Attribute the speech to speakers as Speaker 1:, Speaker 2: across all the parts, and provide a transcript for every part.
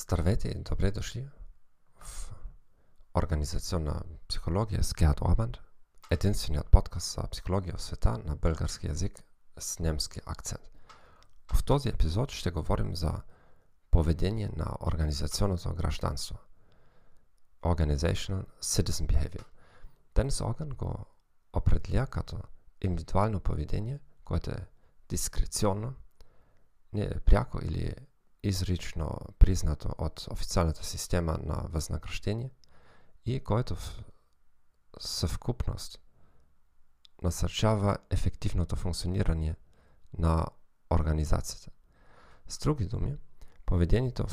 Speaker 1: Здравейте и добре дошли в Организационна психология с Герд Орбанд, единственият подкаст за психология в света на български язик с немски акцент. В този епизод ще говорим за поведение на организационното гражданство. Organizational Citizen Behavior. Денис Огън го определя като индивидуално поведение, което е дискреционно, не е пряко или изрично признато от официалната система на възнаграждение и който в съвкупност насърчава ефективното функциониране на организацията. С други думи, поведението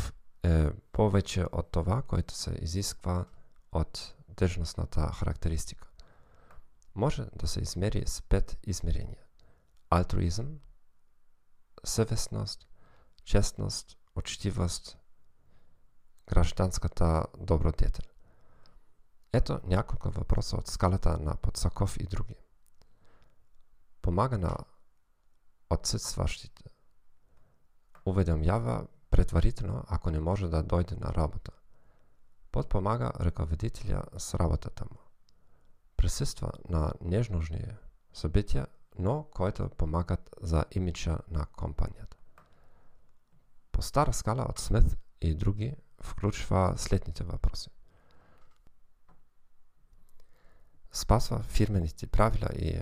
Speaker 1: е повече от това, което се изисква от дъжностната характеристика. Може да се измери с пет измерения. Алтруизъм, съвестност, честност, учтивост, гражданската добродетел. Ето няколко въпроса от скалата на Подсаков и други. Помага на отсъстващите. Уведомява предварително, ако не може да дойде на работа. Подпомага ръководителя с работата му. Присъства на нежнужни събития, но които помагат за имиджа на компанията. По стара скала от Смит и други включва следните въпроси. Спасва фирмените правила и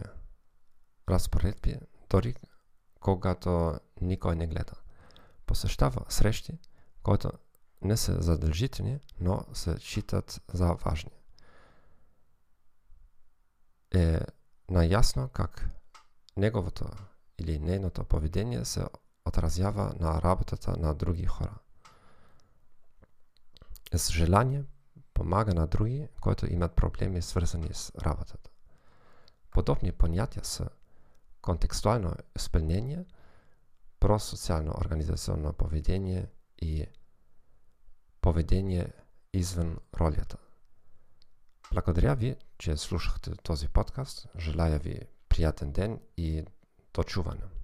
Speaker 1: разпоредби, дори когато никой не гледа. Посещава срещи, които не са задължителни, но се считат за важни. Е наясно как неговото или нейното поведение се отразява на работата на други хора. С желание помага на други, които имат проблеми свързани с работата. Подобни понятия са контекстуално изпълнение, просоциално организационно поведение и поведение извън ролята. Благодаря ви, че слушахте този подкаст. Желая ви приятен ден и до чуване.